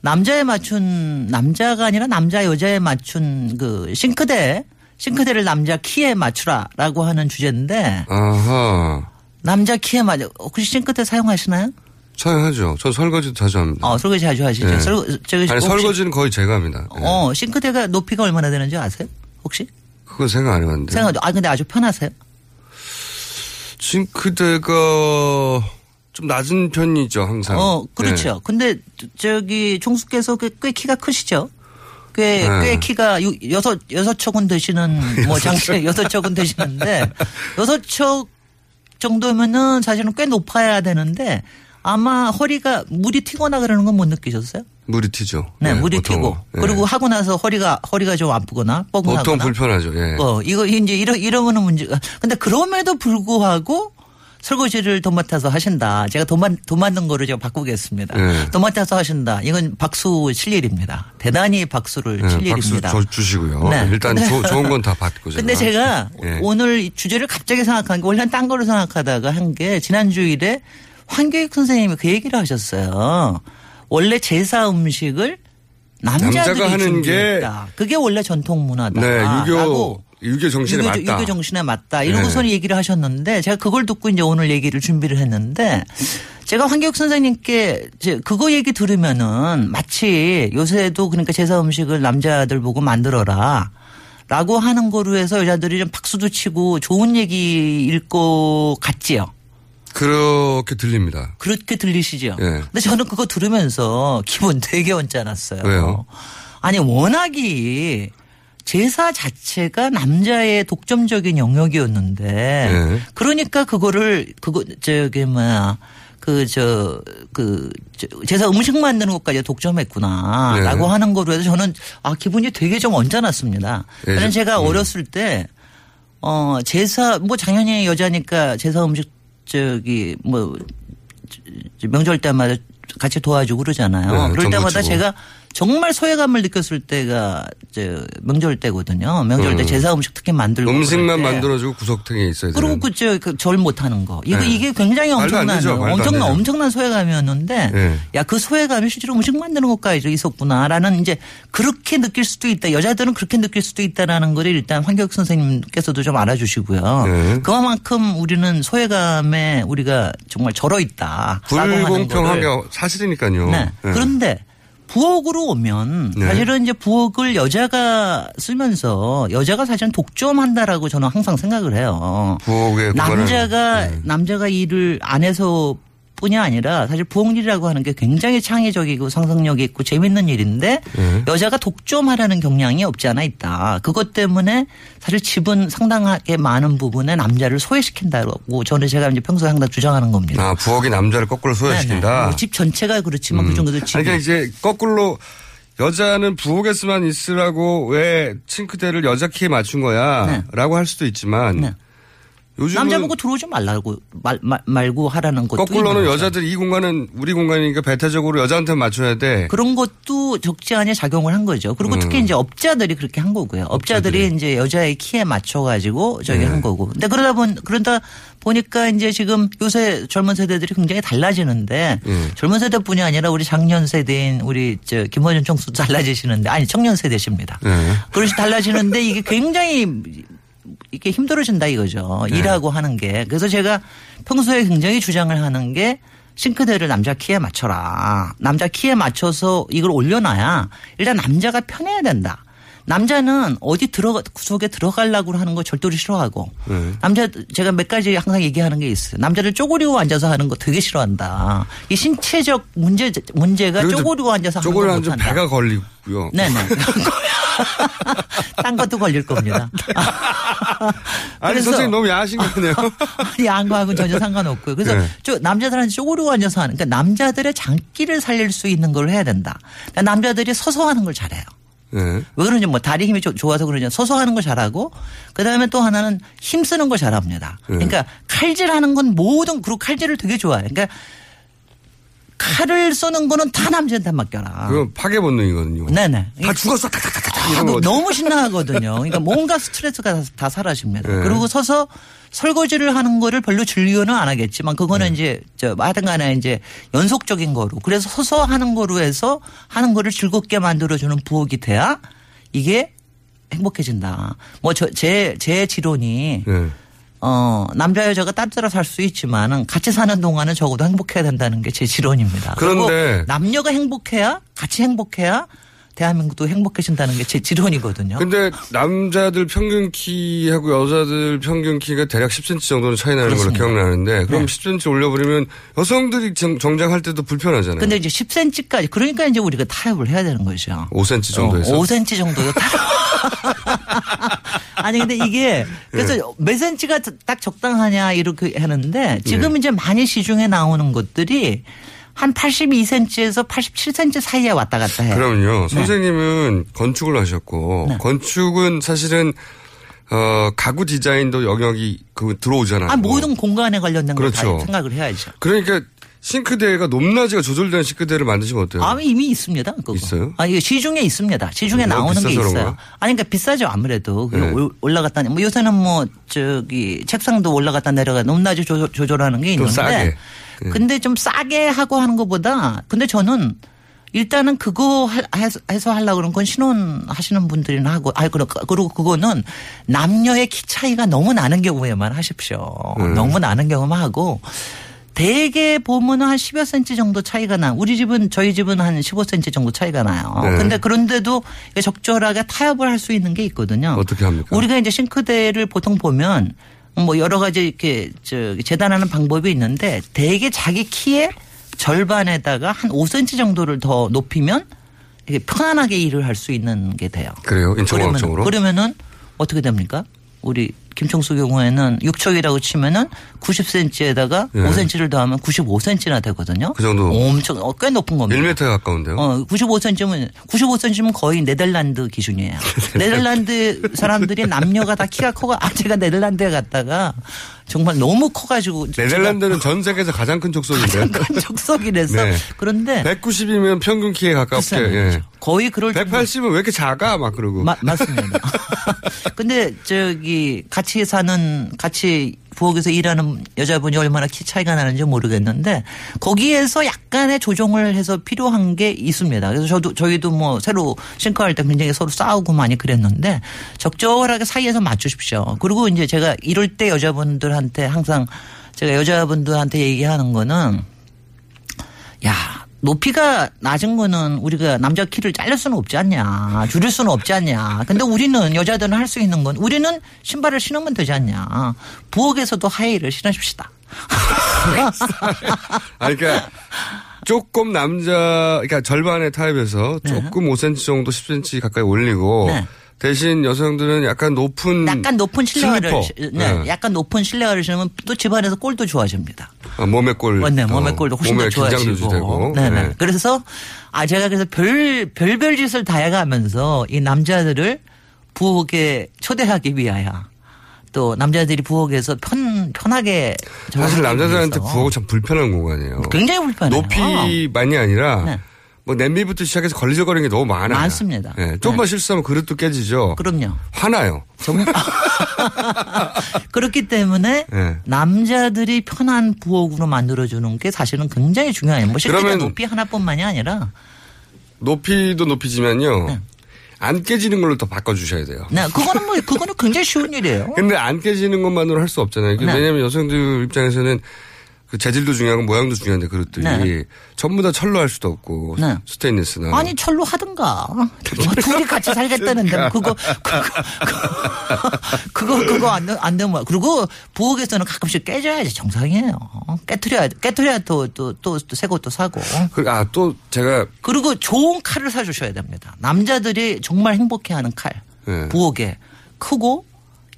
남자에 맞춘 남자가 아니라 남자 여자에 맞춘 그 싱크대 싱크대를 남자 키에 맞추라라고 하는 주제인데 아하. 남자 키에 맞아 혹시 싱크대 사용하시나요? 사용하죠. 전 설거지도 자주 합니다. 어 설거지 자주 하시죠. 네. 설, 저기 아니, 혹시- 설거지는 거의 제가 합니다. 네. 어 싱크대가 높이가 얼마나 되는지 아세요? 혹시? 그건 생각 안 해봤는데. 생각 아 근데 아주 편하세요? 싱크대가 좀 낮은 편이죠, 항상. 어, 그렇죠. 네. 근데 저기 종수께서 꽤, 꽤 키가 크시죠? 꽤, 네. 꽤 키가 유- 여섯, 여섯 척은 되시는, 뭐 장치 여섯 척은 되시는데, 여섯 척 정도면은 사실은 꽤 높아야 되는데, 아마 허리가 물이 튀거나 그러는 건 못 느끼셨어요? 물이 튀죠. 네, 예, 물이. 튀고. 예. 그리고 하고 나서 허리가, 허리가 좀 아프거나, 뻐근하거나. 보통 불편하죠. 예. 어, 이거 이제 이러, 이러면은 문제가. 근데 그럼에도 불구하고 설거지를 도맡아서 하신다. 제가 도맡, 도맡는 거를 제가 바꾸겠습니다. 네. 도맡아서 하신다. 이건 박수 칠 일입니다. 대단히 박수를 예, 칠 박수 일입니다. 줘- 주시고요. 네. 일단 조- 좋은 건 다 받고. 근데 제가 예. 오늘 이 주제를 갑자기 생각한 게 원래는 딴 거로 생각하다가 한 게 지난 주일에 황교익 선생님이 그 얘기를 하셨어요. 원래 제사 음식을 남자들이 남자가 하는 준비했다. 그게 원래 전통 문화다. 네, 유교 유교 정신에 유교, 맞다. 유교 정신에 맞다. 이러고서 네. 얘기를 하셨는데 제가 그걸 듣고 이제 오늘 얘기를 준비를 했는데 제가 황교익 선생님께 이제 그거 얘기 들으면은 마치 요새도 그러니까 제사 음식을 남자들 보고 만들어라. 라고 하는 거로 해서 여자들이 좀 박수도 치고 좋은 얘기일 것 같지요. 그렇게 들립니다. 그렇게 들리시죠? 예. 근데 저는 그거 들으면서 기분 되게 언짢았어요. 왜요? 아니 워낙이 제사 자체가 남자의 독점적인 영역이었는데 예. 그러니까 그거를 그거 저기 뭐야 그 저 그 제사 음식 만드는 것까지 독점했구나 라고 네. 하는 거로 해서 저는 아 기분이 되게 좀 언짢았습니다. 예, 저는 저- 제가 음. 어렸을 때 어, 제사, 뭐 당연히 여자니까 제사 음식 저기 뭐 명절 때마다 같이 도와주고 그러잖아요. 네, 그럴 전부 때마다 치고. 제가 정말 소외감을 느꼈을 때가 저 명절 때거든요. 명절 때 음. 제사 음식 특히 만들고 음식만. 만들어주고 구석탱이에 있어야 돼요. 그리고 그절 못하는 거. 이거 네. 이게 굉장히 엄청난 엄청난. 엄청난 소외감이었는데 네. 야그 소외감이 실제로 음식 만드는 것까지 있었구나라는 이제 그렇게 느낄 수도 있다. 여자들은 그렇게 느낄 수도 있다라는 거를 일단 황교익 선생님께서도 좀 알아주시고요. 네. 그만큼 우리는 소외감에 우리가 정말 절어 있다. 불공평한 게 사실이니까요. 네. 네. 그런데 부엌으로 오면 네. 사실은 이제 부엌을 여자가 쓰면서 여자가 사실은 독점한다라고 저는 항상 생각을 해요. 부엌에 남자가 네. 남자가 일을 안 해서 뿐이 아니라 사실 부엌 일이라고 하는 게 굉장히 창의적이고 상상력이 있고 재밌는 일인데 네. 여자가 독점하라는 경향이 없지 않아 있다. 그것 때문에 사실 집은 상당하게 많은 부분에 남자를 소외시킨다고 저는 제가 이제 평소에 항상 주장하는 겁니다. 아 부엌이 남자를 거꾸로 소외시킨다. 네네. 뭐집 전체가 그렇지만 그 정도도 아니, 집이 그러니까 이제 거꾸로 여자는 부엌에서만 있으라고 왜 싱크대를 여자 키에 맞춘 거야? 네. 라고 할 수도 있지만 요즘은 남자 보고 들어오지 말라고 말, 말, 말고 하라는 것도 거꾸로는 있는 거죠. 여자들 이 공간은 우리 공간이니까 배타적으로 여자한테 맞춰야 돼. 그런 것도 적지 않게 작용을 한 거죠. 그리고 음. 특히 이제 업자들이 그렇게 한 거고요. 업자들이 이제 여자의 키에 맞춰 가지고 저기 네. 한 거고. 근데 그러다 본 그러다 보니까 이제 지금 요새 젊은 세대들이 굉장히 달라지는데 예. 젊은 세대뿐이 아니라 우리 작년 세대인 우리 저 김원준 총수도 달라지시는데 아니 청년 세대십니다. 네. 그릇이 달라지는데 이게 굉장히 이게 힘들어진다 이거죠. 네. 일하고 하는 게. 그래서 제가 평소에 굉장히 주장을 하는 게 싱크대를 남자 키에 맞춰라. 남자 키에 맞춰서 이걸 올려놔야 일단 남자가 편해야 된다. 남자는 어디 들어가 구석에 들어가려고 하는 거 절대로 싫어하고 네. 남자 제가 몇 가지 항상 얘기하는 게 있어요. 남자를 쪼그리고 앉아서 하는 거 되게 싫어한다. 이 신체적 문제 문제가 그리고 쪼그리고 앉아서 하는 거 앉으면 못한다. 배가 걸리고요. 네네. [LAUGHS] [LAUGHS] 딴 것도 걸릴 겁니다. [LAUGHS] 아니 선생님 너무 야하신 거네요. [LAUGHS] 아니 안과하고는 전혀 상관없고요. 그래서 네. 저 남자들한테 쪼그리고 앉아서 하는 그러니까 남자들의 장기를 살릴 수 있는 걸 해야 된다. 그러니까 남자들이 서서 하는 걸 잘해요. 네. 왜 그러냐 뭐 다리 힘이 조- 좋아서 그러냐 서서 하는 걸 잘하고 그다음에 또 하나는 힘 쓰는 걸 잘합니다. 네. 그러니까 칼질하는 건 모든 그리고 칼질을 되게 좋아해요. 그러니까 칼을 쏘는 거는 다 남자한테 맡겨라. 그건 파괴 본능이거든요. 네네. 다 죽었어. 탁탁탁탁 이런 아, 거. 너무 신나하거든요. 그러니까 뭔가 스트레스가 다, 다 사라집니다. 네. 그리고 서서 설거지를 하는 거를 별로 즐겨는 안 하겠지만 그거는 이제 저 하여튼 간에 이제 연속적인 거로 그래서 서서 하는 거로 해서 하는 거를 즐겁게 만들어주는 부엌이 돼야 이게 행복해진다. 뭐 저 제제 지론이 네. 어 남자 여자가 따로 살 수 있지만은 같이 사는 동안은 적어도 행복해야 된다는 게 제 지론입니다. 그런데- 남녀가 행복해야 같이 행복해야 대한민국도 행복해진다는 게 제 지론이거든요. 근데 남자들 평균 키하고 여자들 평균 키가 대략 10cm 정도는 차이 나는 걸로 그렇습니다. 기억나는데 그럼 네. 10cm 올려버리면 여성들이 정, 정장할 때도 불편하잖아요. 근데 이제 10cm까지 그러니까 이제 우리가 타협을 해야 되는 거죠. 5cm 정도에서. 어, 5cm 정도요. 아니 근데 이게 그래서 네. 몇 cm가 딱 적당하냐 이렇게 하는데 지금 네. 이제 많이 시중에 나오는 것들이 한 82cm에서 87cm 사이에 왔다 갔다 해요. 그럼요. 네. 선생님은 건축을 하셨고 네. 건축은 사실은 어, 가구 디자인도 영역이 그 들어오잖아요. 아, 모든 공간에 관련된 그렇죠. 생각을 해야죠. 그러니까 싱크대가 높낮이가 조절되는 싱크대를 만드시면 어때요? 아, 이미 있습니다. 그거. 있어요? 아, 이게 시중에 있습니다. 시중에 뭐 나오는 게 있어요. 그런가? 아니, 그러니까 비싸죠. 아무래도. 네. 올- 올라갔다. 뭐 요새는 뭐, 저기, 책상도 올라갔다 내려가 높낮이 조절, 조절하는 게또 있는데. 싸게. 네. 근데 좀 싸게 하고 하는 것보다 근데 저는 일단은 그거 할- 해서, 해서 하려고 그러면 그건 신혼 하시는 분들이나 하고, 아, 그리고 그리고 그거는 남녀의 키 차이가 너무 나는 경우에만 하십시오. 음. 너무 나는 경우만 하고 대개 보면은 한 10여 cm 정도 차이가 나. 우리 집은 저희 집은 한 15cm 정도 차이가 나요. 네. 근데 그런데도 적절하게 타협을 할 수 있는 게 있거든요. 어떻게 합니까? 우리가 이제 싱크대를 보통 보면 뭐 여러 가지 이렇게 저 재단하는 방법이 있는데 대개 자기 키의 절반에다가 한 5cm 정도를 더 높이면 이게 편안하게 일을 할 수 있는 게 돼요. 그래요? 인천공학적으로? 그러면은 어떻게 됩니까? 우리 김청수 경우에는 6척이라고 치면은 90cm에다가 예. 5cm를 더하면 95cm나 되거든요. 그 정도. 엄청 어, 꽤 높은 겁니다. 1m에 가까운데요? 어, 95cm면 95cm면 거의 네덜란드 기준이에요. [LAUGHS] 네덜란드 사람들이 남녀가 다 키가 커가 아 제가 네덜란드에 갔다가 정말 너무 커가지고 네덜란드는 전 세계에서 가장 큰 족속인데. 큰 족속이라서 네. 그런데 190이면 평균 키에 가깝게. 예. 거의 그럴 180은 왜 이렇게 작아? 막 그러고. 마- 맞습니다. [LAUGHS] 근데 저기 같이 사는 같이 부엌에서 일하는 여자분이 얼마나 키 차이가 나는지 모르겠는데 거기에서 약간의 조정을 해서 필요한 게 있습니다. 그래서 저도 저희도 뭐 새로 싱크할 때 굉장히 서로 싸우고 많이 그랬는데 적절하게 사이에서 맞추십시오. 그리고 이제 제가 이럴 때 여자분들한테 항상 제가 여자분들한테 얘기하는 거는 야, 높이가 낮은 거는 우리가 남자 키를 자를 수는 없지 않냐. 줄일 수는 없지 않냐. 근데 우리는 여자들은 할 수 있는 건 우리는 신발을 신으면 되지 않냐. 부엌에서도 하이를 신으십시다. [LAUGHS] 아니, 그러니까 조금 남자, 그러니까 절반의 타입에서 조금 5cm 정도 10cm 가까이 올리고 네. 대신 여성들은 약간 높은 약간 높은 실내화를 슬리퍼. 시- 네, 네. 약간 높은 실내화를 신으면 또 집안에서 꼴도 좋아집니다. 아, 몸의 골. 네, 몸의 어, 꼴도 훨씬 몸에 더 좋아지고. 되고. 네네. 네. 그래서 아 제가 그래서 별 별별 짓을 다 해가면서 이 남자들을 부엌에 초대하기 위하여 또 남자들이 부엌에서 편 편하게 사실 남자들한테 부엌은 참 불편한 공간이에요. 굉장히 불편해요. 높이만이 아니라 네. 뭐 냄비부터 시작해서 걸리적거리는 게 너무 많아요. 많습니다. 네, 조금만 실수하면 그릇도 깨지죠. 그럼요. 화나요. [LAUGHS] 그렇기 때문에 네. 남자들이 편한 부엌으로 만들어주는 게 사실은 굉장히 중요해요. 뭐 실제 그러면- 높이 하나뿐만이 아니라 높이도 높이지만요. 안 깨지는 걸로 더 바꿔주셔야 돼요. 네, 그거는 뭐 그거는 굉장히 쉬운 일이에요. 근데 안 깨지는 것만으로 할 수 없잖아요. 네. 왜냐하면 여성들 입장에서는 그 재질도 중요하고 모양도 중요한데 그릇들이 네. 전부 다 철로 할 수도 없고 네. 스테인리스나 아니 철로 하든가. 뭐 둘이 같이 살겠다는데 뭐 그거 그거 그거 그거 안, 되- 안 되면 그리고 부엌에서는 가끔씩 깨져야지 정상이에요. 깨트려야 깨트려야 또또또 새 것도 사고. 아또 제가 그리고 좋은 칼을 사주셔야 됩니다. 남자들이 정말 행복해하는 칼. 네. 부엌에 크고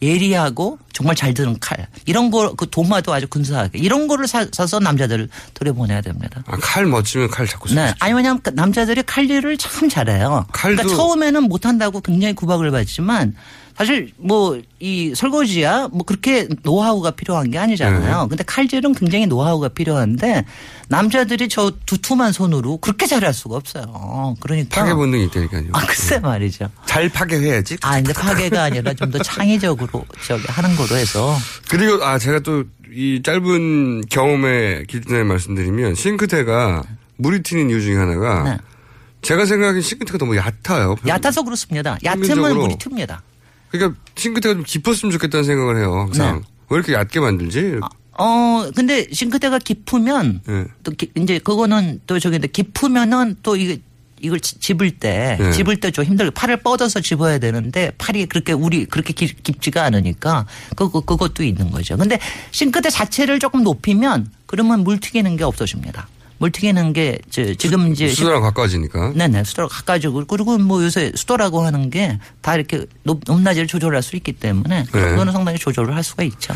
예리하고 정말 잘 드는 칼. 이런 거 그 도마도 아주 근사하게 이런 거를 사, 서 남자들을 들여보내야 됩니다. 아, 칼 멋지면 칼 잡고 싶어. 네. 아니, 왜냐면 그 남자들이 칼 일을 참 잘해요. 칼도- 그러니까 처음에는 못한다고 굉장히 구박을 받지만 사실 뭐 이 설거지야 뭐 그렇게 노하우가 필요한 게 아니잖아요. 네. 근데 칼질은 굉장히 노하우가 필요한데 남자들이 저 두툼한 손으로 그렇게 잘할 수가 없어요. 그러니까. 파괴 본능이 있다니까요. 아, 글쎄 말이죠. 잘 파괴해야지. 아, 근데 파괴가 아니라 좀 더 [LAUGHS] 창의적으로 저기 하는 거로 해서. 그리고 아 제가 또 이 짧은 경험에 기준에 말씀드리면 싱크대가 물이 튀는 이유 중에 하나가 네. 제가 생각하기엔 싱크대가 너무 얕아요. 얕아서 그렇습니다. 얕으면. 물이 튑니다. 그러니까 싱크대가 좀 깊었으면 좋겠다는 생각을 해요. 항상 네. 왜 이렇게 얕게 만들지? 어, 근데 싱크대가 깊으면 네. 또 기- 이제 그거는 또 저기 깊으면은 또 이게 이걸 지- 집을 때 네. 집을 때 좀 힘들게 팔을 뻗어서 집어야 되는데 팔이 그렇게 우리 그렇게 깊, 깊지가 않으니까 그거 그것도 있는 거죠. 근데 싱크대 자체를 조금 높이면 그러면 물 튀기는 게 없어집니다. 물 튀기는 게 저, 지금 이제 수도랑 가까워지니까. 네네 수도랑 가까워지고 그리고 뭐 요새 수도라고 하는 게 다 이렇게 높, 높낮이를 조절할 수 있기 때문에 네. 그거는 상당히 조절을 할 수가 있죠.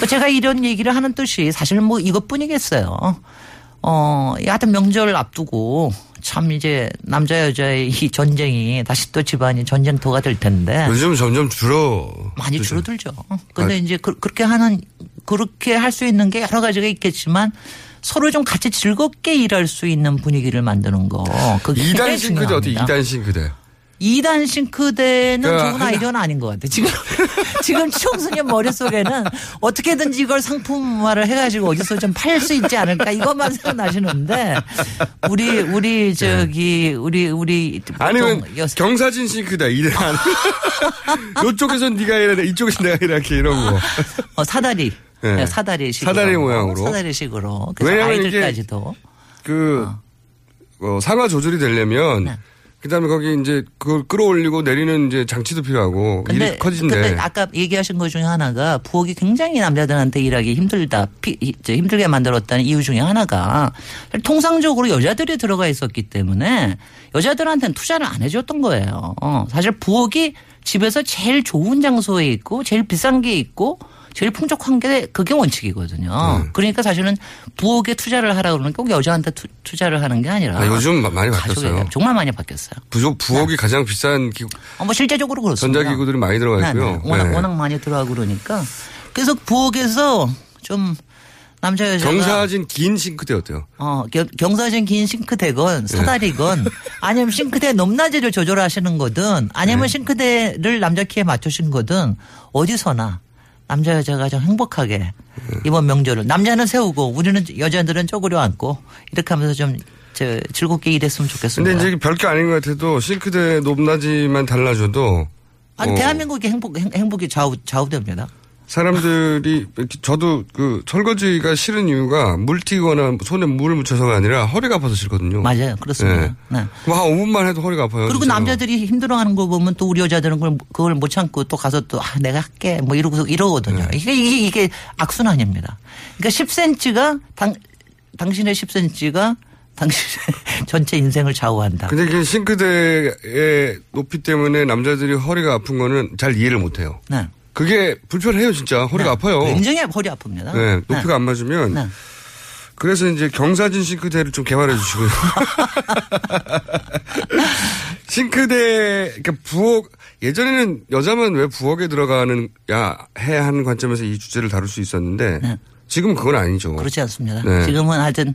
그 제가 이런 얘기를 하는 뜻이 사실 뭐 이것뿐이겠어요. 어, 이 하여튼 명절 앞두고 참 이제 남자 여자의 이 전쟁이 다시 또 집안이 전쟁터가 될 텐데 요즘 점점 줄어. 많이 줄어들죠. 근데 이제 그, 렇게 하는 그렇게 할 수 있는 게 여러 가지가 있겠지만 서로 좀 같이 즐겁게 일할 수 있는 분위기를 만드는 거. 그게 2단 굉장히 싱크대? 중요합니다. 2단 싱크대. 2단 싱크대는 그러니까 좋은 하나- 아이디어는 아닌 것 같아. 지금, [LAUGHS] 지금 청소년 머릿속에는 어떻게든지 이걸 상품화를 해가지고 어디서 좀 팔 수 있지 않을까 이것만 생각나시는데 우리, 우리 저기, 우리, 우리. 보통 아니면 경사진 싱크대 2단. [LAUGHS] 요쪽에선 네가 일하는데 이쪽에선 내가 일할게 이런 거. 어, 사다리. 네. 네, 사다리식으로. 사다리 모양으로. 사다리식으로. 그래서 아이들까지도. 그 어, 상하 조절이 되려면 네. 그다음에 거기 이제 그걸 끌어올리고 내리는 이제 장치도 필요하고 근데, 일이 커진데 근데 아까 얘기하신 것 중에 하나가 부엌이 굉장히 남자들한테 일하기 힘들다, 피, 힘들게 만들었다는 이유 중에 하나가 통상적으로 여자들이 들어가 있었기 때문에 여자들한테는 투자를 안 해줬던 거예요. 어, 사실 부엌이 집에서 제일 좋은 장소에 있고 제일 비싼 게 있고 제일 풍족한 게 그게 원칙이거든요. 네. 그러니까 사실은 부엌에 투자를 하라 그러면 꼭 여자한테 투, 자를 하는 게 아니라 아, 요즘 마- 많이 바뀌었어요. 정말 많이 바뀌었어요. 부족 부엌이 가장 비싼 기구, 어, 뭐 실제적으로 그렇습니다. 전자기구들이 많이 들어가 있고요. 네, 네. 워낙, 네. 워낙 많이 들어가고 그러니까. 그래서 부엌에서 좀 남자 여자가 경사진 긴 싱크대 어때요? 어, 경, 경사진 긴 싱크대건 네. 사다리건 [LAUGHS] 아니면 싱크대 높낮이를 조절하시는 거든 아니면 네. 싱크대를 남자 키에 맞추신 거든 어디서나 남자 여자가 좀 행복하게 네. 이번 명절을 남자는 세우고 우리는 여자들은 쪼그려 앉고 이렇게 하면서 좀 저, 즐겁게 일했으면 좋겠습니다. 근데 이제 별게 아닌 것 같아도 싱크대 높낮이만 달라져도 아니 어, 대한민국이 행복 행- 행복이 좌우 좌우됩니다. 사람들이 저도 그 설거지가 싫은 이유가 물 튀거나 손에 물을 묻혀서가 아니라 허리가 아파서 싫거든요. 맞아요. 그렇습니다. 네. 뭐한 5분만 해도 허리가 아파요. 그리고 진짜로. 남자들이 힘들어하는 거 보면 또 우리 여자들은 그걸, 그걸 못 참고 또 가서 또 아, 내가 할게 뭐 이러고 이러거든요. 네. 이게, 이게 이게 악순환입니다. 그러니까 10cm가 당 당신의 10cm가 당신의 [LAUGHS] 전체 인생을 좌우한다. 근데 이게 싱크대의 높이 때문에 남자들이 허리가 아픈 거는 잘 이해를 못 해요. 네. 그게 불편해요, 진짜. 허리가 아파요. 굉장히 허리 아픕니다. 네, 높이가 네. 안 맞으면. 네. 그래서 이제 경사진 싱크대를 좀 개발해 주시고요. [LAUGHS] 싱크대, 그러니까 부엌, 예전에는 여자만 왜 부엌에 들어가는, 야, 해 하는 관점에서 이 주제를 다룰 수 있었는데, 지금 그건 아니죠. 네. 그렇지 않습니다. 네. 지금은 하여튼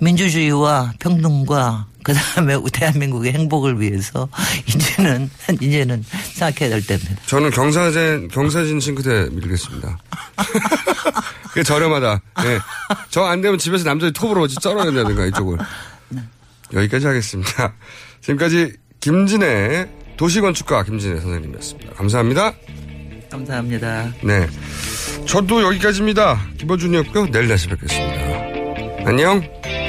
민주주의와 평등과 그 다음에 [LAUGHS] 대한민국의 행복을 위해서 이제는 이제는 생각해야 될 때입니다. 저는 경사진, 경사진 싱크대 밀겠습니다. [LAUGHS] 그게 저렴하다. 예. 저안 되면 집에서 남자들이 톱으로 썰어야 된다든가 이쪽을. 여기까지 하겠습니다. 지금까지 김진애 도시건축가 김진애 선생님이었습니다. 감사합니다. 감사합니다. 네. 저도 여기까지입니다. 김어준이었고요. 내일 다시 뵙겠습니다. 안녕.